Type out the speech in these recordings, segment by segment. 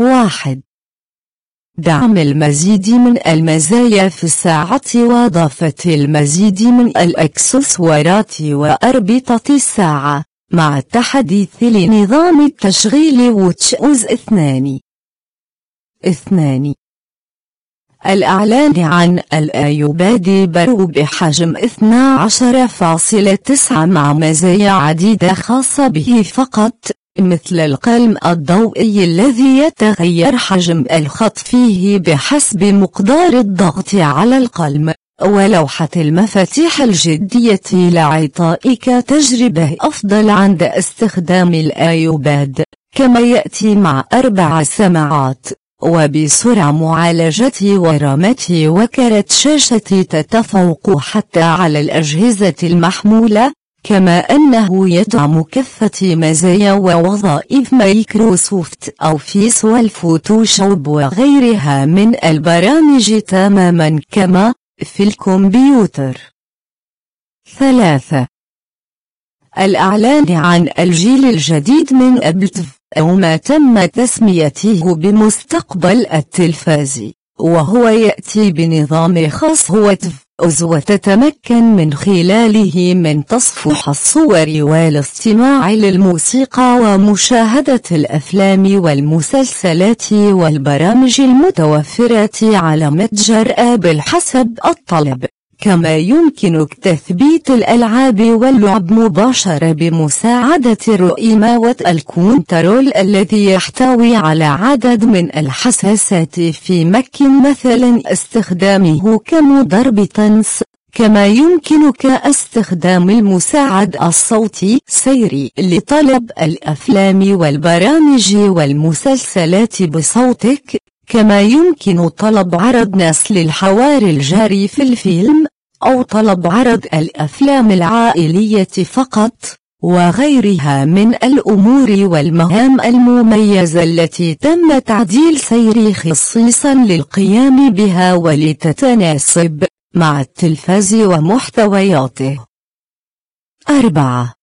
واحد. دعم المزيد من المزايا في الساعة وإضافة المزيد من الأكسسوارات وأربطة الساعة مع التحديث لنظام التشغيل watchOS اثنان. اثنان. الإعلان عن ال iPad Pro بحجم 12.9 مع مزايا عديدة خاصة به فقط. مثل القلم الضوئي الذي يتغير حجم الخط فيه بحسب مقدار الضغط على القلم ولوحة المفاتيح الجديدة لإعطائك تجربة أفضل عند استخدام ال iPad كما يأتي مع أربع سماعات وبسرعة معالجة و RAM وكرت شاشة تتفوق حتى على الأجهزة المحمولة. كما أنه يدعم كافة مزايا ووظائف Microsoft Office وال Photoshop وغيرها من البرامج تماما كما في الكمبيوتر. ثلاثة. الإعلان عن الجيل الجديد من أبلتف أو ما تم تسميته بمستقبل التلفاز وهو يأتي بنظام خاص هو تفوز وتتمكن من خلاله من تصفح الصور والاستماع للموسيقى ومشاهدة الأفلام والمسلسلات والبرامج المتوفرة على متجر آبل حسب الطلب. كما يمكنك تثبيت الألعاب واللعب مباشرة بمساعدة ال remote control الذي يحتوي على عدد من الحساسات فيمكنك مثلا استخدامه كمضرب تنس كما يمكنك استخدام المساعد الصوتي Siri لطلب الأفلام والبرامج والمسلسلات بصوتك كما يمكن طلب عرض نص الحوار الجاري في الفيلم أو طلب عرض الأفلام العائلية فقط وغيرها من الأمور والمهام المميزة التي تم تعديل Siri خصيصا للقيام بها ولتتناسب مع التلفاز ومحتوياته 4.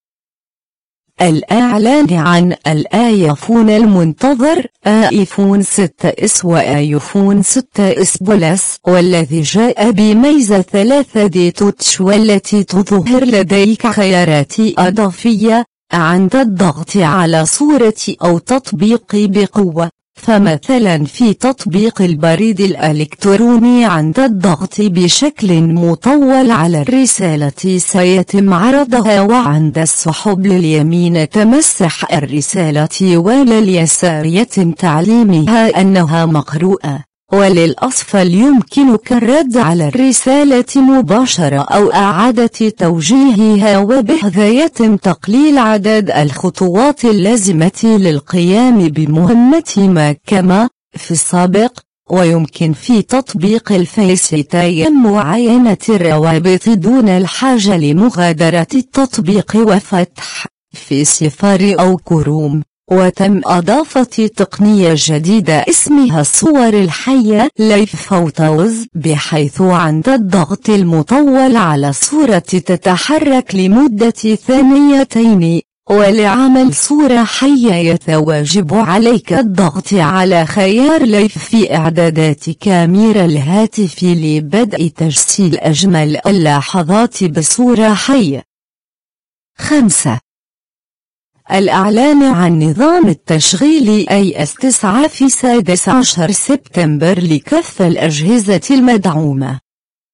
الأعلان عن ال iPhone المنتظر iPhone 6s و iPhone 6s Plus والذي جاء بميزة 3D Touch والتي تظهر لديك خيارات أضافية عند الضغط على صورة أو تطبيق بقوة. فمثلا في تطبيق البريد الإلكتروني عند الضغط بشكل مطول على الرسالة سيتم عرضها وعند السحب لليمين تمسح الرسالة ولليسار يتم تعليمها أنها مقروءة. وللأسفل يمكنك الرد على الرسالة مباشرة أو إعادة توجيهها وبهذا يتم تقليل عدد الخطوات اللازمة للقيام بمهمة ما كما في السابق ويمكن في تطبيق ال FaceTime معاينة الروابط دون الحاجة لمغادرة التطبيق وفتحها في سفار أو كروم. وتم إضافة تقنية جديدة اسمها الصور الحية Live Photos بحيث عند الضغط المطول على الصورة تتحرك لمدة ثانيتين. ولعمل صورة حية يتوجب عليك الضغط على خيار Live في إعدادات كاميرا الهاتف لبدء تجسيد أجمل اللحظات بصورة حية. 5 الإعلان عن نظام التشغيل أي أس 9 في 16 سبتمبر لكافة الأجهزة المدعومة.